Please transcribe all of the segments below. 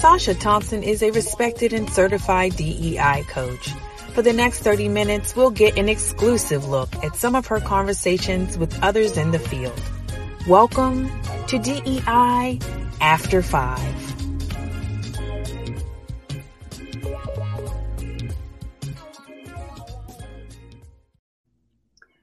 Sasha Thompson is a respected and certified DEI coach. For the next 30 minutes, we'll get an exclusive look at some of her conversations with others in the field. Welcome to DEI After 5.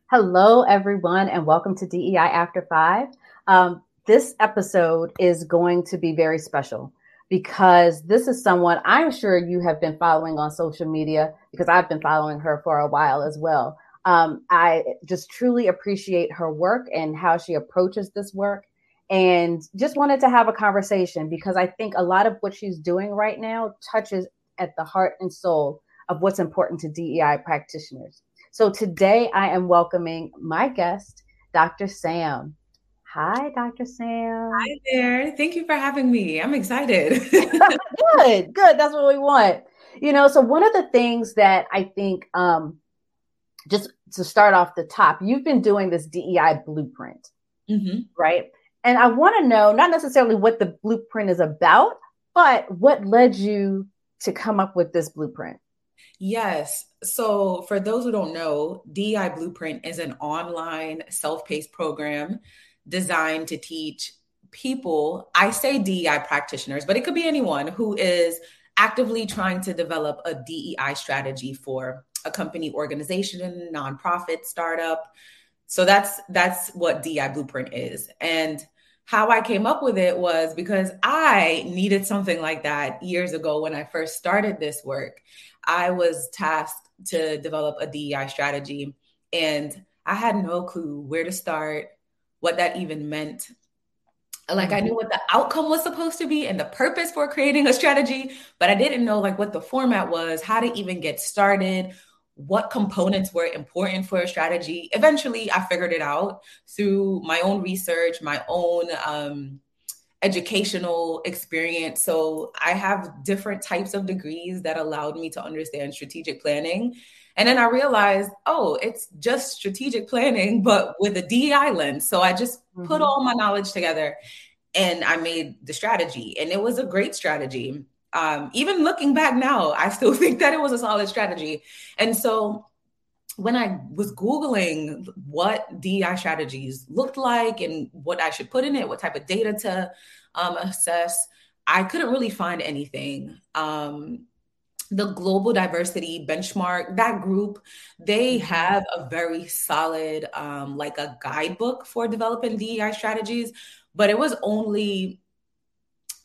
Hello, everyone, and welcome to DEI After Five. Um, this episode is going to be very special because this is someone I'm sure you have been following on social media because I've been following her for a while as well. Um, I just truly appreciate her work and how she approaches this work. And just wanted to have a conversation because I think a lot of what she's doing right now touches at the heart and soul of what's important to DEI practitioners. So today I am welcoming my guest, Dr. Sam. Hi, Dr. Sam. Hi there. Thank you for having me. I'm excited. good, good. That's what we want. You know, so one of the things that I think, um, just to start off the top, you've been doing this DEI blueprint, mm-hmm. right? And I want to know not necessarily what the blueprint is about, but what led you to come up with this blueprint. Yes. So, for those who don't know, DEI Blueprint is an online self paced program designed to teach people, I say DEI practitioners, but it could be anyone who is actively trying to develop a DEI strategy for a company, organization, nonprofit, startup. So that's that's what DEI Blueprint is. And how I came up with it was because I needed something like that years ago when I first started this work. I was tasked to develop a DEI strategy and I had no clue where to start, what that even meant. Like I knew what the outcome was supposed to be and the purpose for creating a strategy, but I didn't know like what the format was, how to even get started, what components were important for a strategy. Eventually, I figured it out through my own research, my own um, educational experience. So I have different types of degrees that allowed me to understand strategic planning. And then I realized, oh, it's just strategic planning, but with a DEI lens. So I just mm-hmm. put all my knowledge together and I made the strategy. And it was a great strategy. Um, even looking back now, I still think that it was a solid strategy. And so when I was Googling what DEI strategies looked like and what I should put in it, what type of data to um, assess, I couldn't really find anything. Um, the Global Diversity Benchmark, that group, they mm-hmm. have a very solid, um, like a guidebook for developing DEI strategies, but it was only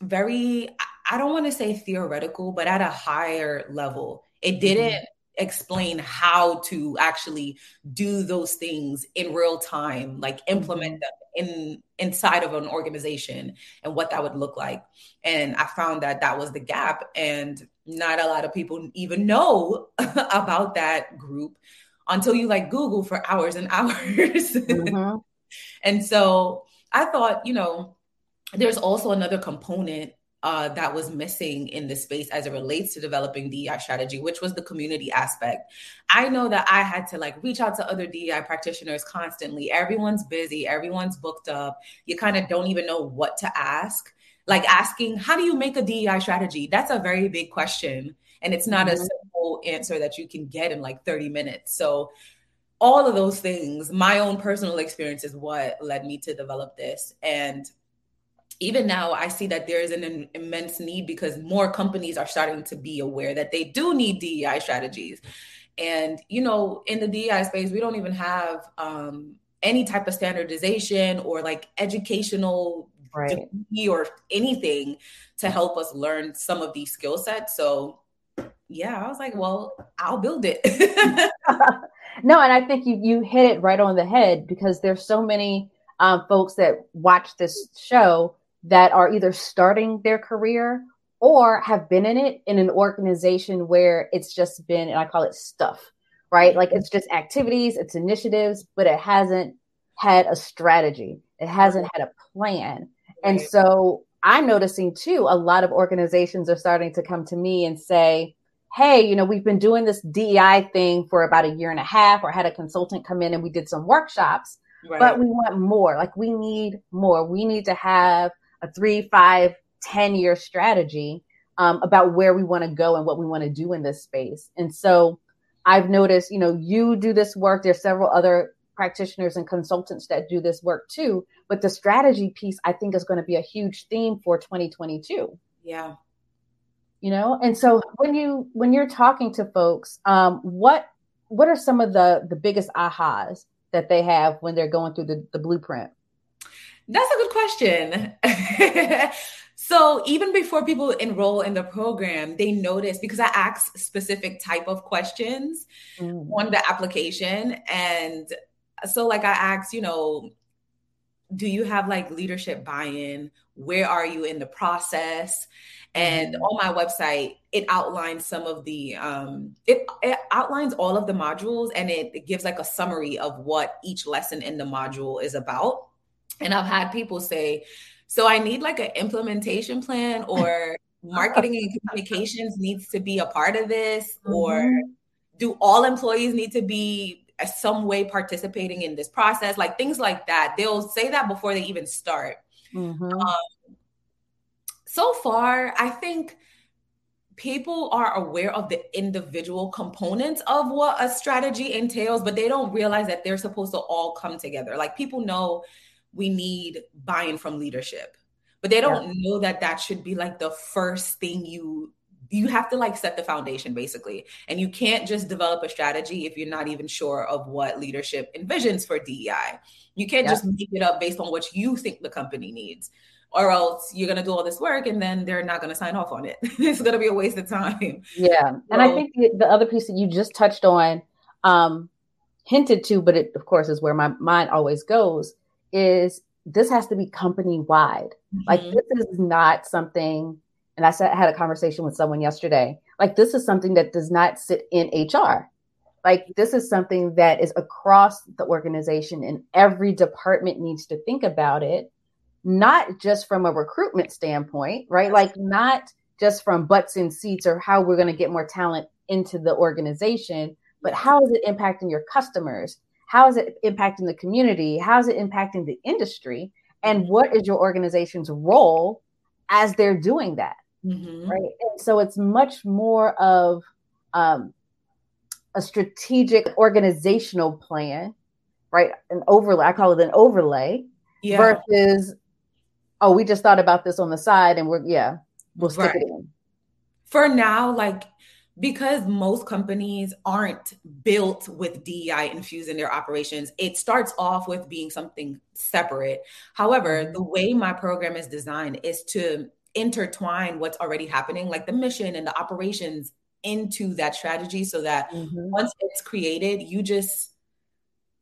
very, I don't want to say theoretical, but at a higher level. It didn't mm-hmm explain how to actually do those things in real time like implement mm-hmm. them in inside of an organization and what that would look like and i found that that was the gap and not a lot of people even know about that group until you like google for hours and hours mm-hmm. and so i thought you know there's also another component uh, that was missing in the space as it relates to developing DEI strategy, which was the community aspect. I know that I had to like reach out to other DEI practitioners constantly. Everyone's busy, everyone's booked up. You kind of don't even know what to ask. Like asking, how do you make a DEI strategy? That's a very big question. And it's not mm-hmm. a simple answer that you can get in like 30 minutes. So, all of those things, my own personal experience is what led me to develop this. And even now i see that there is an immense need because more companies are starting to be aware that they do need dei strategies and you know in the dei space we don't even have um, any type of standardization or like educational right. degree or anything to help us learn some of these skill sets so yeah i was like well i'll build it no and i think you you hit it right on the head because there's so many um, folks that watch this show that are either starting their career or have been in it in an organization where it's just been, and I call it stuff, right? Like it's just activities, it's initiatives, but it hasn't had a strategy, it hasn't had a plan. And so I'm noticing too, a lot of organizations are starting to come to me and say, Hey, you know, we've been doing this DEI thing for about a year and a half, or had a consultant come in and we did some workshops, right. but we want more. Like we need more. We need to have a three, five, ten year strategy um, about where we want to go and what we want to do in this space. And so I've noticed, you know, you do this work. There's several other practitioners and consultants that do this work too. But the strategy piece, I think, is going to be a huge theme for 2022. Yeah. You know, and so when you when you're talking to folks, um, what what are some of the the biggest ahas that they have when they're going through the, the blueprint? That's a good question. so even before people enroll in the program, they notice because I ask specific type of questions mm. on the application. And so like I asked, you know, do you have like leadership buy-in? Where are you in the process? And mm-hmm. on my website, it outlines some of the um, it, it outlines all of the modules and it, it gives like a summary of what each lesson in the module is about. And I've had people say, so I need like an implementation plan or marketing and communications needs to be a part of this, mm-hmm. or do all employees need to be some way participating in this process? Like things like that. They'll say that before they even start. Mm-hmm. Um, so far, I think people are aware of the individual components of what a strategy entails, but they don't realize that they're supposed to all come together. Like people know we need buy-in from leadership, but they don't yeah. know that that should be like the first thing you you have to like set the foundation basically. And you can't just develop a strategy if you're not even sure of what leadership envisions for DEI. You can't yeah. just make it up based on what you think the company needs or else you're going to do all this work and then they're not going to sign off on it. it's going to be a waste of time. Yeah. So, and I think the, the, other piece that you just touched on, um, hinted to, but it, of course, is where my mind always goes, is this has to be company wide. Mm-hmm. Like, this is not something, and I said, I had a conversation with someone yesterday. Like, this is something that does not sit in HR. Like, this is something that is across the organization, and every department needs to think about it not just from a recruitment standpoint, right? Like not just from butts in seats or how we're going to get more talent into the organization, but how is it impacting your customers? How is it impacting the community? How is it impacting the industry? And what is your organization's role as they're doing that? Mm-hmm. Right. And so it's much more of um, a strategic organizational plan, right? An overlay, I call it an overlay yeah. versus oh, we just thought about this on the side and we're, yeah, we'll stick right. it in. For now, like, because most companies aren't built with DEI infused in their operations, it starts off with being something separate. However, mm-hmm. the way my program is designed is to intertwine what's already happening, like the mission and the operations, into that strategy so that mm-hmm. once it's created, you just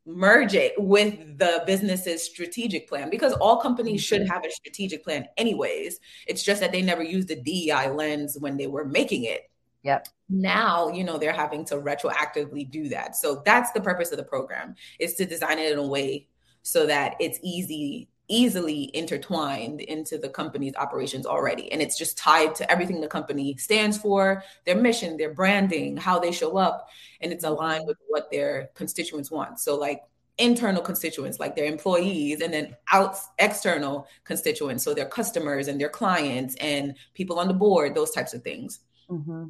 merge it with the business's strategic plan because all companies should mm-hmm. have a strategic plan anyways it's just that they never used the DEI lens when they were making it yep now you know they're having to retroactively do that so that's the purpose of the program is to design it in a way so that it's easy easily intertwined into the company's operations already. And it's just tied to everything the company stands for, their mission, their branding, how they show up, and it's aligned with what their constituents want. So, like internal constituents, like their employees, and then out external constituents, so their customers and their clients and people on the board, those types of things. Mm-hmm.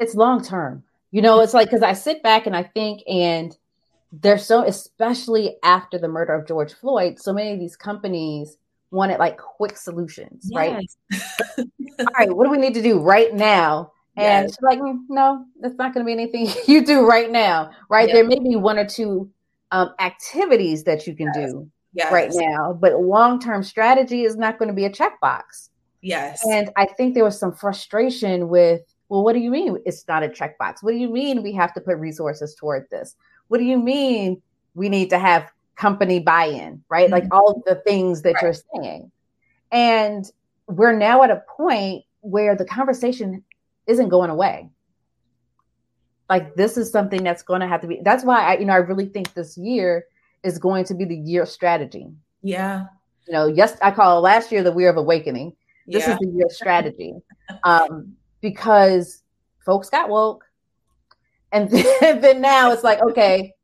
It's long term. You know, it's like because I sit back and I think, and there's so especially after the murder of George Floyd, so many of these companies wanted like quick solutions, yes. right? All right, what do we need to do right now? And yes. she's like, mm, no, that's not going to be anything you do right now, right? Yes. There may be one or two um, activities that you can do right now, but long term strategy is not going to be a checkbox. Yes. And I think there was some frustration with, well, what do you mean it's not a checkbox? What do you mean we have to put resources toward this? What do you mean we need to have company buy-in, right? Mm-hmm. Like all the things that right. you're saying. And we're now at a point where the conversation isn't going away. Like this is something that's going to have to be. That's why I, you know, I really think this year is going to be the year of strategy. Yeah. You know, yes, I call last year the year of awakening. This yeah. is the year of strategy, um, because folks got woke and then, then now it's like, okay,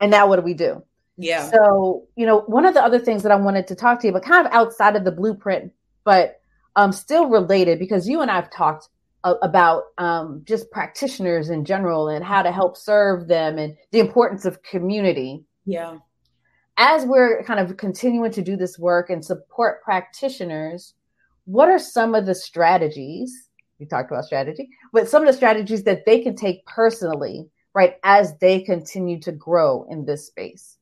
and now what do we do? Yeah. So, you know, one of the other things that I wanted to talk to you about, kind of outside of the blueprint, but um, still related because you and I've talked a- about um, just practitioners in general and how to help serve them and the importance of community. Yeah. As we're kind of continuing to do this work and support practitioners, what are some of the strategies? We talked about strategy, but some of the strategies that they can take personally, right, as they continue to grow in this space?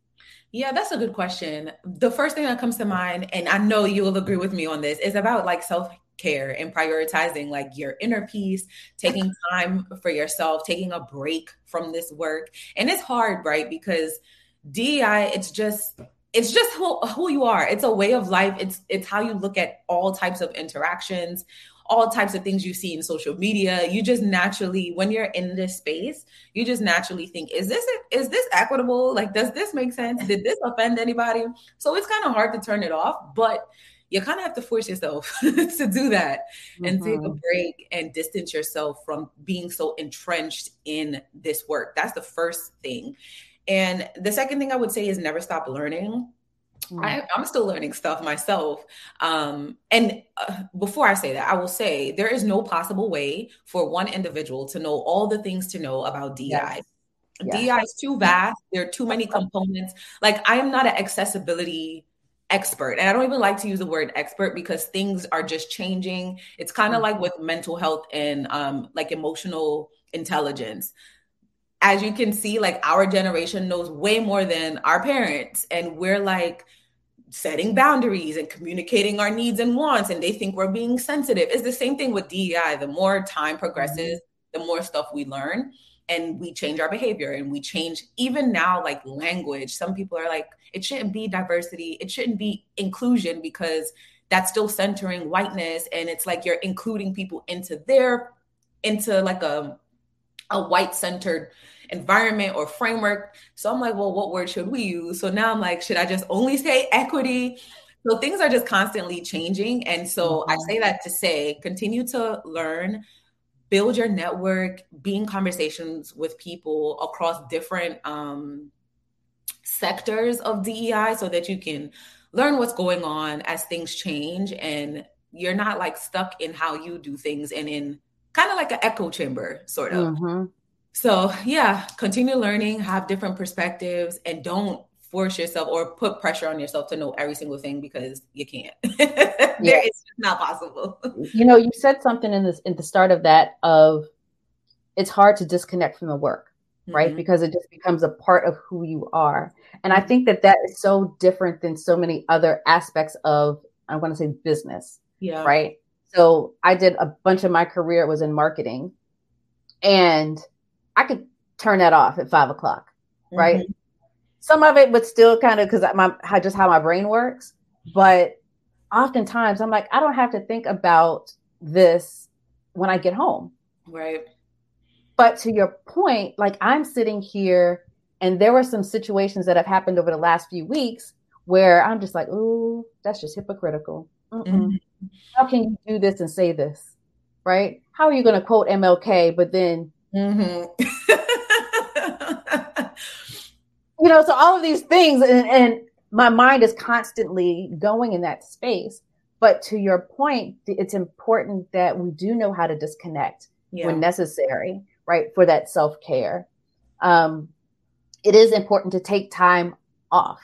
Yeah, that's a good question. The first thing that comes to mind, and I know you will agree with me on this, is about like self care and prioritizing like your inner peace, taking time for yourself, taking a break from this work. And it's hard, right? Because DEI, it's just it's just who, who you are. It's a way of life. It's it's how you look at all types of interactions, all types of things you see in social media. You just naturally, when you're in this space, you just naturally think, is this is this equitable? Like, does this make sense? Did this offend anybody? So it's kind of hard to turn it off, but you kind of have to force yourself to do that and mm-hmm. take a mm-hmm. break and distance yourself from being so entrenched in this work. That's the first thing. And the second thing I would say is never stop learning. Mm. I, am still learning stuff myself. Um, and uh, before I say that, I will say there is no possible way for one individual to know all the things to know about DI. Yes. Yes. DI is too vast. There are too many components. Like I am not an accessibility expert. And I don't even like to use the word expert because things are just changing. It's kind of mm. like with mental health and um, like emotional intelligence as you can see, like our generation knows way more than our parents. And we're like setting boundaries and communicating our needs and wants. And they think we're being sensitive. It's the same thing with DEI. The more time progresses, mm-hmm. the more stuff we learn and we change our behavior and we change even now like language some people are like it shouldn't be diversity it shouldn't be inclusion because that's still centering whiteness and it's like you're including people into their into like a a white centered environment or framework. So I'm like, well, what word should we use? So now I'm like, should I just only say equity? So things are just constantly changing. And so mm-hmm. I say that to say, continue to learn, build your network, be in conversations with people across different um, sectors of DEI so that you can learn what's going on as things change and you're not like stuck in how you do things and in kind of like an echo chamber, sort of. Mm-hmm. So, yeah, continue learning, have different perspectives, and don't force yourself or put pressure on yourself to know every single thing because you can't. yeah. It's not possible. You know, you said something in this in the start of that of it's hard to disconnect from the work, right? Mm-hmm. Because it just becomes a part of who you are. And I think that that is so different than so many other aspects of I want to say business. Yeah. Right? So, I did a bunch of my career was in marketing and I could turn that off at five o'clock, right? Mm-hmm. Some of it would still kind of because my how just how my brain works, but oftentimes I'm like, I don't have to think about this when I get home. Right. But to your point, like I'm sitting here and there were some situations that have happened over the last few weeks where I'm just like, ooh, that's just hypocritical. Mm-hmm. How can you do this and say this? Right? How are you going to quote MLK, but then Mm-hmm. you know, so all of these things, and, and my mind is constantly going in that space. But to your point, it's important that we do know how to disconnect yeah. when necessary, right? For that self care. Um, it is important to take time off,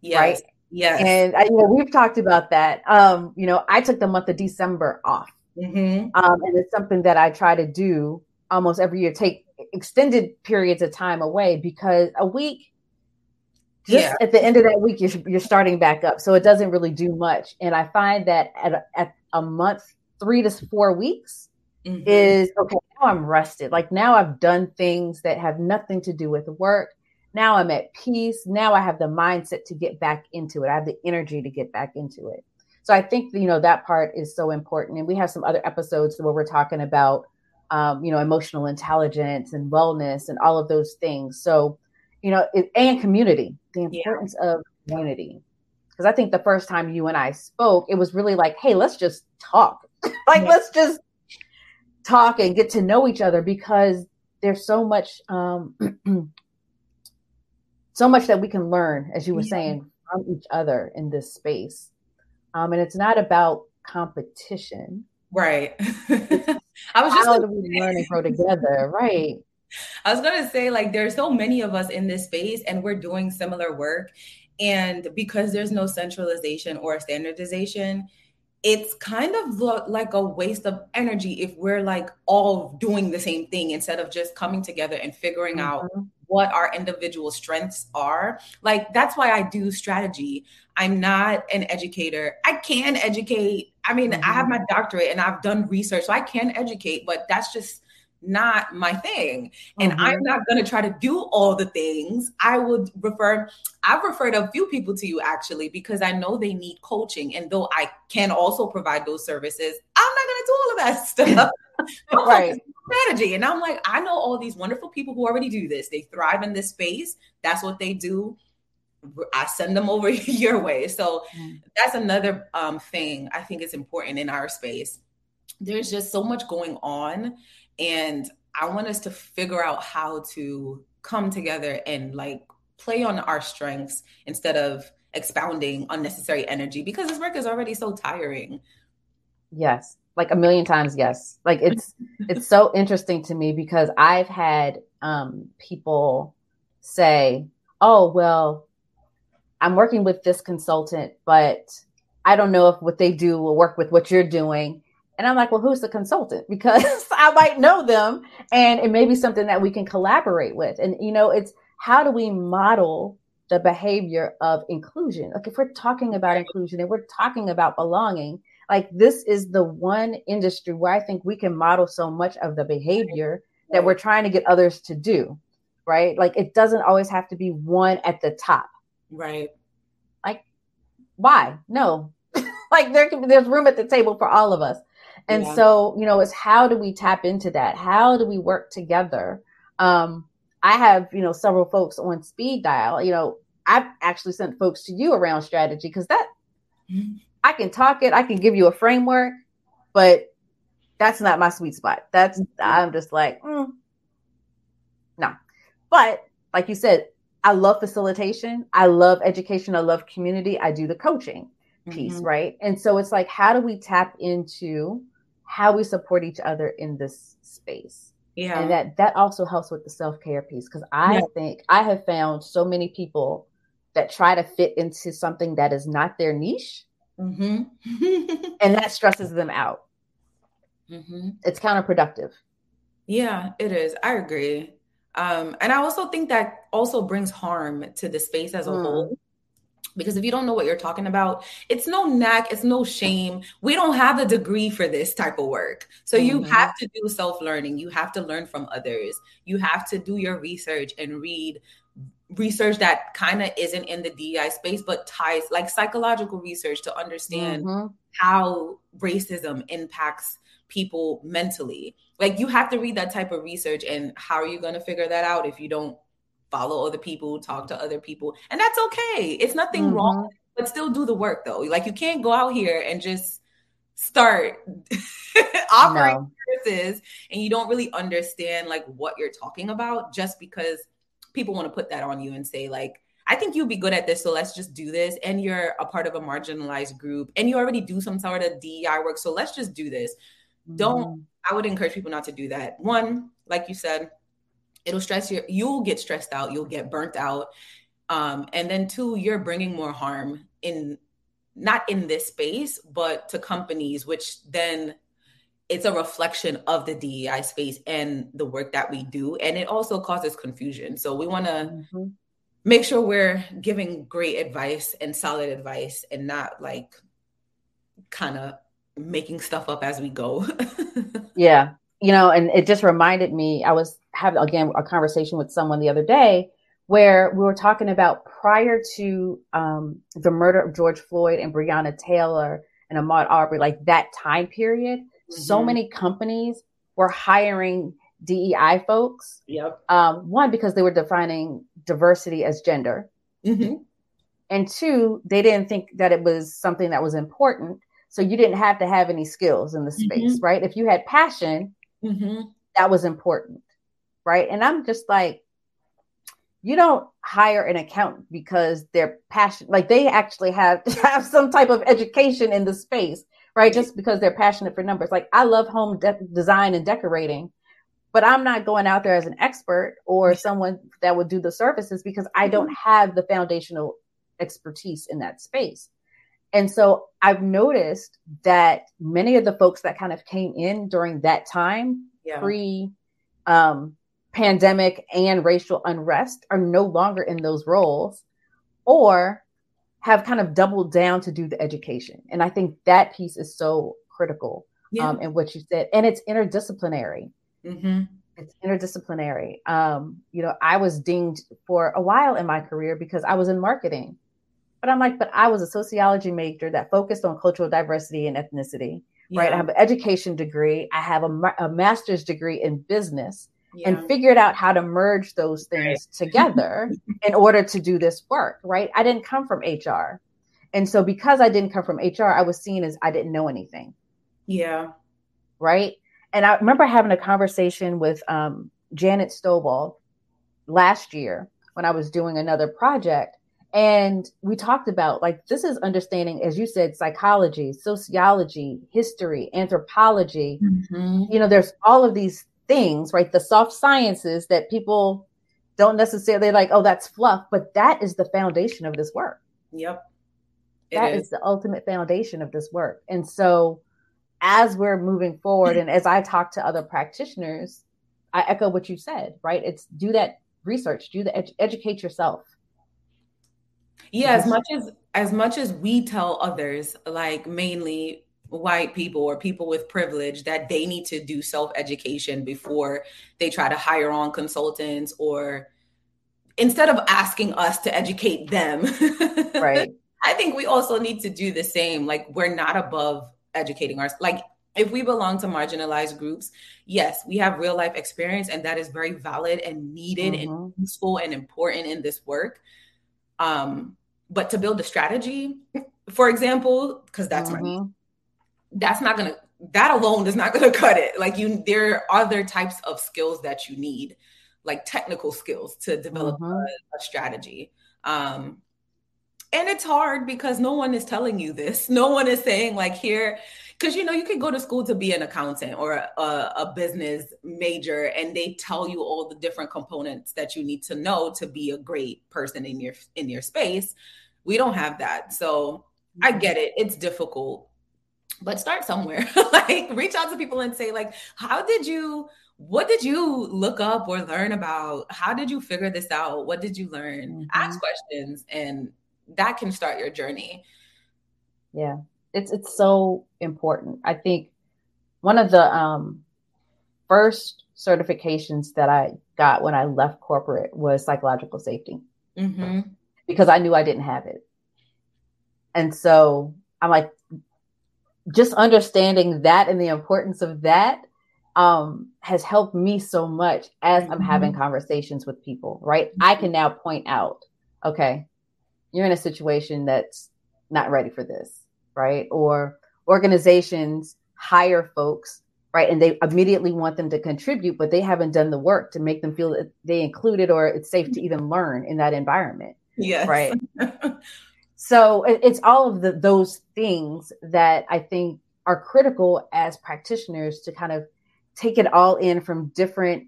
yes. right? Yes. And I, you know, we've talked about that. Um, you know, I took the month of December off. Mm-hmm. Um, and it's something that I try to do almost every year take extended periods of time away because a week just yeah. at the end of that week you're, you're starting back up. So it doesn't really do much. And i find that at a, at a month three to four weeks mm-hmm. is okay now i'm rested. Like now i've done things that have nothing to do with work. Now i'm at peace. Now i have the mindset to get back into it. I have the energy to get back into it. So i think you know that part is so important. And we have some other episodes where we're talking about um, you know, emotional intelligence and wellness and all of those things. So, you know, it, and community, the importance yeah. of community. Because I think the first time you and I spoke, it was really like, hey, let's just talk. like, yeah. let's just talk and get to know each other because there's so much, um, so much that we can learn, as you were yeah. saying, from each other in this space. Um, and it's not about competition. Right. I was just how do we learn and grow together? Right. I was gonna say, like, there's so many of us in this space, and we're doing similar work. And because there's no centralization or standardization, it's kind of like a waste of energy if we're like all doing the same thing instead of just coming together and figuring mm-hmm. out what our individual strengths are. Like that's why I do strategy. I'm not an educator. I can educate. I mean, mm-hmm. I have mm-hmm. my doctorate and I've done research, so I can educate, but that's just not my thing. And mm-hmm. I'm not going to try to do all the things. I would refer, I've referred a few people to you actually because I know they need coaching. And though I can also provide those services, I'm not going to do all of that stuff. right. Strategy. And I'm like, I know all these wonderful people who already do this. They thrive in this space. That's what they do. I send them over your way. So mm. that's another um, thing I think is important in our space. There's just so much going on and I want us to figure out how to come together and like play on our strengths instead of expounding unnecessary energy because this work is already so tiring. Yes. Like a million times yes. Like it's it's so interesting to me because I've had um people say, "Oh, well, I'm working with this consultant, but I don't know if what they do will work with what you're doing." And I'm like, well, who's the consultant? Because I might know them and it may be something that we can collaborate with. And, you know, it's how do we model the behavior of inclusion? Like, if we're talking about inclusion and we're talking about belonging, like, this is the one industry where I think we can model so much of the behavior that we're trying to get others to do, right? Like, it doesn't always have to be one at the top. Right. Like, why? No. like, there can be, there's room at the table for all of us. And yeah. so, you know, it's how do we tap into that? How do we work together? Um, I have, you know, several folks on speed dial. You know, I've actually sent folks to you around strategy because that mm-hmm. I can talk it, I can give you a framework, but that's not my sweet spot. That's mm-hmm. I'm just like, mm, no. But like you said, I love facilitation. I love education. I love community. I do the coaching piece, mm-hmm. right? And so it's like, how do we tap into how we support each other in this space. Yeah. And that that also helps with the self-care piece because I yeah. think I have found so many people that try to fit into something that is not their niche. Mm-hmm. and that stresses them out. Mm-hmm. It's counterproductive. Yeah, it is. I agree. Um, and I also think that also brings harm to the space as a mm. whole because if you don't know what you're talking about it's no knack it's no shame. We don't have a degree for this type of work. So mm-hmm. you have to do self-learning. You have to learn from others. You have to do your research and read research that kind of isn't in the DEI space but ties like psychological research to understand mm-hmm. how racism impacts people mentally. Like you have to read that type of research and how are you going to figure that out if you don't follow other people, talk to other people, and that's okay. It's nothing mm-hmm. wrong, but still do the work though. Like you can't go out here and just start offering no. services and you don't really understand like what you're talking about just because people want to put that on you and say like I think you'd be good at this, so let's just do this. And you're a part of a marginalized group, and you already do some sort of DEI work, so let's just do this. Mm-hmm. Don't. I would encourage people not to do that. One, like you said, it'll stress you you'll get stressed out you'll get burnt out. Um, and then two you're bringing more harm in not in this space but to companies which then it's a reflection of the DEI space and the work that we do. And it also causes confusion. So we want to mm-hmm. make sure we're giving great advice and solid advice and not like kind of making stuff up as we go. Yeah. You know, and it just reminded me, I was having again a conversation with someone the other day where we were talking about prior to um, the murder of George Floyd and Breonna Taylor and Ahmaud Arbery, like that time period, mm-hmm. so many companies were hiring DEI folks. Yep. Um, one, because they were defining diversity as gender. Mm-hmm. And two, they didn't think that it was something that was important. So you didn't have to have any skills in the space, mm-hmm. right? If you had passion, mm-hmm. that was important, right? And I'm just like, you don't hire an accountant because they're passionate, like they actually have have some type of education in the space, right? Just because they're passionate for numbers. Like I love home de- design and decorating, but I'm not going out there as an expert or someone that would do the services because I don't mm-hmm. have the foundational expertise in that space. And so I've noticed that many of the folks that kind of came in during that time, yeah. pre um, pandemic and racial unrest, are no longer in those roles or have kind of doubled down to do the education. And I think that piece is so critical yeah. um, in what you said. And it's interdisciplinary. Mm-hmm. It's interdisciplinary. Um, you know, I was dinged for a while in my career because I was in marketing. But I'm like, but I was a sociology major that focused on cultural diversity and ethnicity, yeah. right? I have an education degree. I have a, a master's degree in business yeah. and figured out how to merge those things right. together in order to do this work, right? I didn't come from HR. And so because I didn't come from HR, I was seen as I didn't know anything. Yeah. Right. And I remember having a conversation with um, Janet Stovall last year when I was doing another project. And we talked about like this is understanding, as you said, psychology, sociology, history, anthropology. Mm-hmm. You know, there's all of these things, right? The soft sciences that people don't necessarily like, oh, that's fluff, but that is the foundation of this work. Yep. That is. is the ultimate foundation of this work. And so as we're moving forward and as I talk to other practitioners, I echo what you said, right? It's do that research, do the ed- educate yourself. Yeah, as much as as much as we tell others, like mainly white people or people with privilege that they need to do self-education before they try to hire on consultants or instead of asking us to educate them right i think we also need to do the same like we're not above educating ourselves. like if we belong to marginalized groups yes we have real life experience and that is very valid and needed mm-hmm. and useful and important in this work um but to build a strategy for example because that's mm-hmm. my that's not gonna that alone is not gonna cut it. Like you there are other types of skills that you need, like technical skills to develop mm-hmm. a, a, strategy. Um and it's hard because no one is telling you this. No one is saying like here, because you know you can go to school to be an accountant or a, a, business major, and they tell you all the different components that you need to know to be a great person in your in your space. We don't have that, so I mm-hmm. get it. It's difficult but start somewhere. Like reach out to people and say like how did you what did you look up or learn about? How did you figure this out? What did you learn? Mm-hmm. ask questions and that can start your journey. Yeah. It's it's so important. I think one of the um first certifications that i got when i left corporate was psychological safety. Mm-hmm. because i knew i didn't have it. And so i'm like just understanding that and the importance of that um, has helped me so much as I'm having mm-hmm. conversations with people, right? I can now point out, okay, you're in a situation that's not ready for this, right? Or organizations hire folks, right? And they immediately want them to contribute, but they haven't done the work to make them feel that they included or it's safe to even learn in that environment. Yes. Right. So it's all of the, those things that I think are critical as practitioners to kind of take it all in from different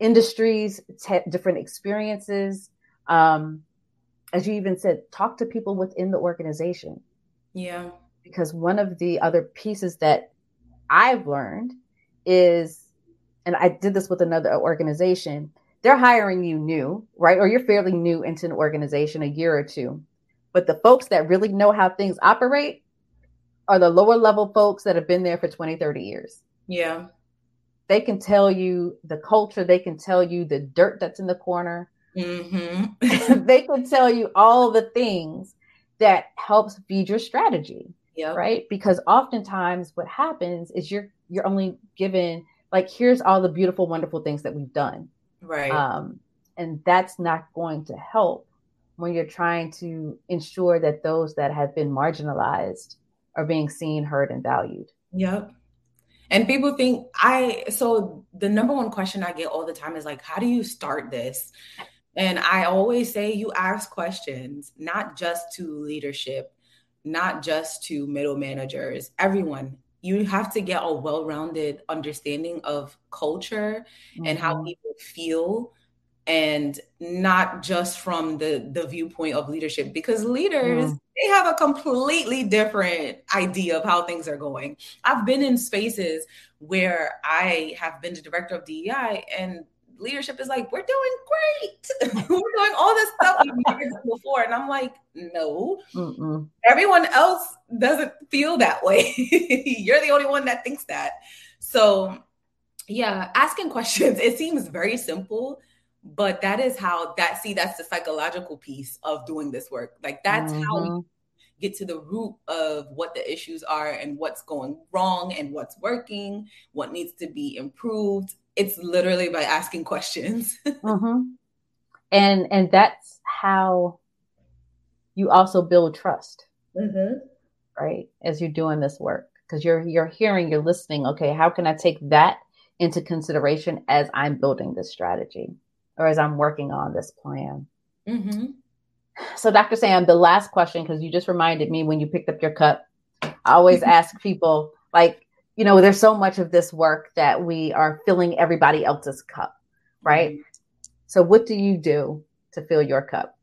industries, t- different experiences. Um, as you even said, talk to people within the organization. Yeah. Because one of the other pieces that I've learned is, and I did this with another organization, they're hiring you new, right? Or you're fairly new into an organization, a year or two. But the folks that really know how things operate are the lower level folks that have been there for 20, 30 years. Yeah. They can tell you the culture, they can tell you the dirt that's in the corner. Mm-hmm. they can tell you all the things that helps feed your strategy. Yeah. Right. Because oftentimes what happens is you're you're only given like here's all the beautiful, wonderful things that we've done. Right. Um, and that's not going to help when you're trying to ensure that those that have been marginalized are being seen, heard, and valued. Yep. And people think I, so the number one question I get all the time is like, how do you start this? And I always say you ask questions, not just to leadership, not just to middle managers, everyone. You have to get a well rounded understanding of culture mm-hmm. and how mm-hmm. people feel and not just from the the viewpoint of leadership because leaders mm. they have a completely different idea of how things are going. I've been in spaces where i have been the director of dei and leadership is like we're doing great. We're doing all this stuff we've never done before. And i'm like no. Mm-mm. everyone else doesn't feel that way. You're the only one that thinks that. So yeah asking questions it seems very simple but that is how that see that's the psychological piece of doing this work. Like that's mm-hmm. how you get to the root of what the issues are and what's going wrong and what's working what needs to be improved. It's literally by asking questions. Mm-hmm. and and that's how you also build trust. Mm-hmm. right? As you're doing this work. Because you're you're hearing you're listening okay how can i take that into consideration as i'm building this strategy or as I'm working on this plan. Mm-hmm. So, Dr. Sam, the last question, because you just reminded me when you picked up your cup, I always ask people, like, you know, there's so much of this work that we are filling everybody else's cup, right? Mm-hmm. So, what do you do to fill your cup?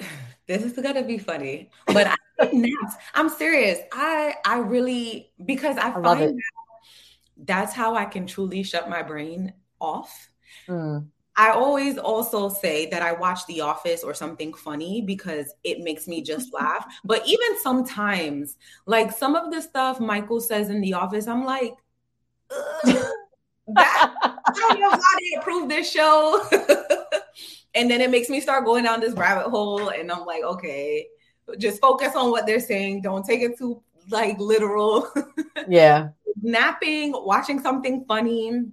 This is gonna be funny, but I, I'm serious. I I really because I, I find that that's how I can truly shut my brain off Mm. I always also say that I watch The Office or something funny because it makes me just laugh. But even sometimes, like some of the stuff Michael says in The Office, I'm like, that, I don't know how they approve this show. and then it makes me start going down this rabbit hole. And I'm like, okay, just focus on what they're saying. Don't take it too like literal. yeah. Napping, watching something funny.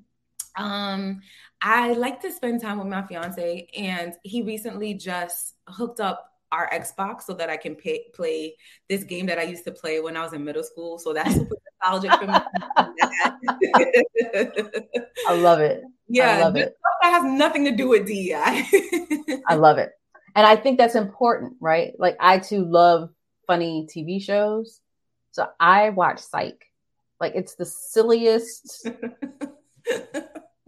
Um, I like to spend time with my fiance, and he recently just hooked up our Xbox so that I can pay, play this game that I used to play when I was in middle school. So that's super nostalgic for me. I love it. Yeah, I love it. That has nothing to do with DEI. I love it. And I think that's important, right? Like I too love funny TV shows. So I watch Psych. Like it's the silliest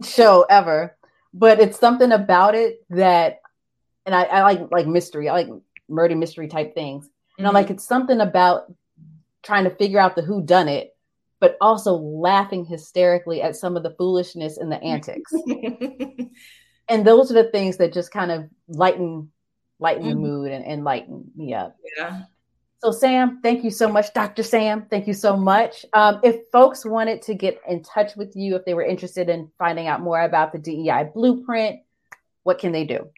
show ever, but it's something about it that, and I, I like like mystery. I like murder mystery type things, and mm-hmm. I'm like it's something about trying to figure out the who done it, but also laughing hysterically at some of the foolishness and the antics. and those are the things that just kind of lighten lighten mm-hmm. the mood and, and lighten me up. Yeah. So, Sam, thank you so much. Dr. Sam, thank you so much. Um, if folks wanted to get in touch with you, if they were interested in finding out more about the DEI blueprint, what can they do?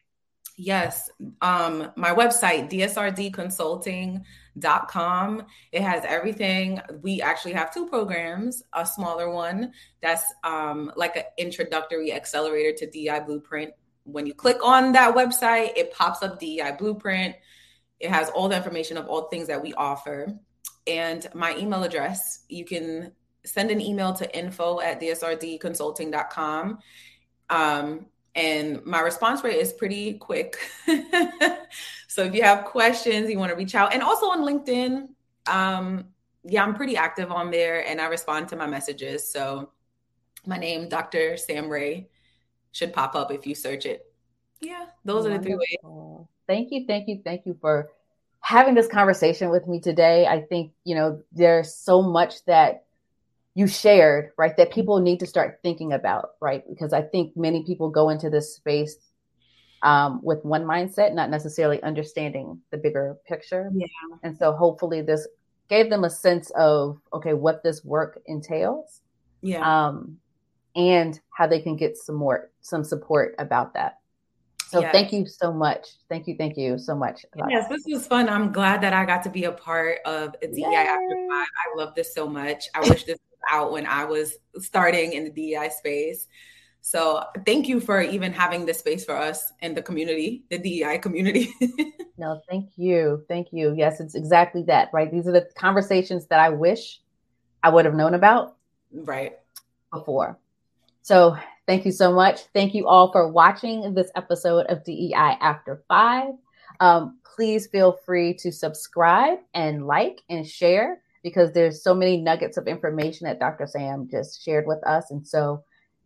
Yes. Um, my website, dsrdconsulting.com. It has everything. We actually have two programs, a smaller one that's um, like an introductory accelerator to DEI blueprint. When you click on that website, it pops up DEI blueprint it has all the information of all the things that we offer. And my email address, you can send an email to info at dsrdconsulting.com. Um, and my response rate is pretty quick. so if you have questions, you want to reach out. And also on LinkedIn, um, yeah, I'm pretty active on there and I respond to my messages. So my name, Dr. Sam Rae, should pop up if you search it. Yeah, those Wonderful. are the three ways thank you, thank you, thank you for having this conversation with me today. I think, you know, there's so much that you shared, right, that people need to start thinking about, right? Because I think many people go into this space um, with one mindset, not necessarily understanding the bigger picture. Yeah. And so hopefully this gave them a sense of, okay, what this work entails. Yeah. Um, and how they can get some more, some support about that. So thank you so much. Thank you. Thank you so much. Yes, this was fun. I'm glad that I got to be a part of DEI After Five. I love this so much. I wish this was out when I was starting in the DEI space. So thank you for even having this space for us in the community, the DEI community. no, thank you. Thank you. Yes, it's exactly that, right? These are the conversations that I wish I would have known about. Right. Before. So Thank you so much. Thank you all for watching this episode of DEI After Five. Um, please feel free to subscribe and like and share because there's so many nuggets of information that Dr. Sam just shared with us. And so,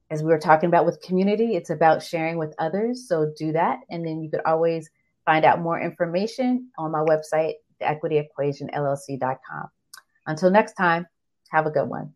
as we were talking about with community, it's about sharing with others. So do that. And then you could always find out more information on my website, theequityequationllc.com. Until next time, have a good one.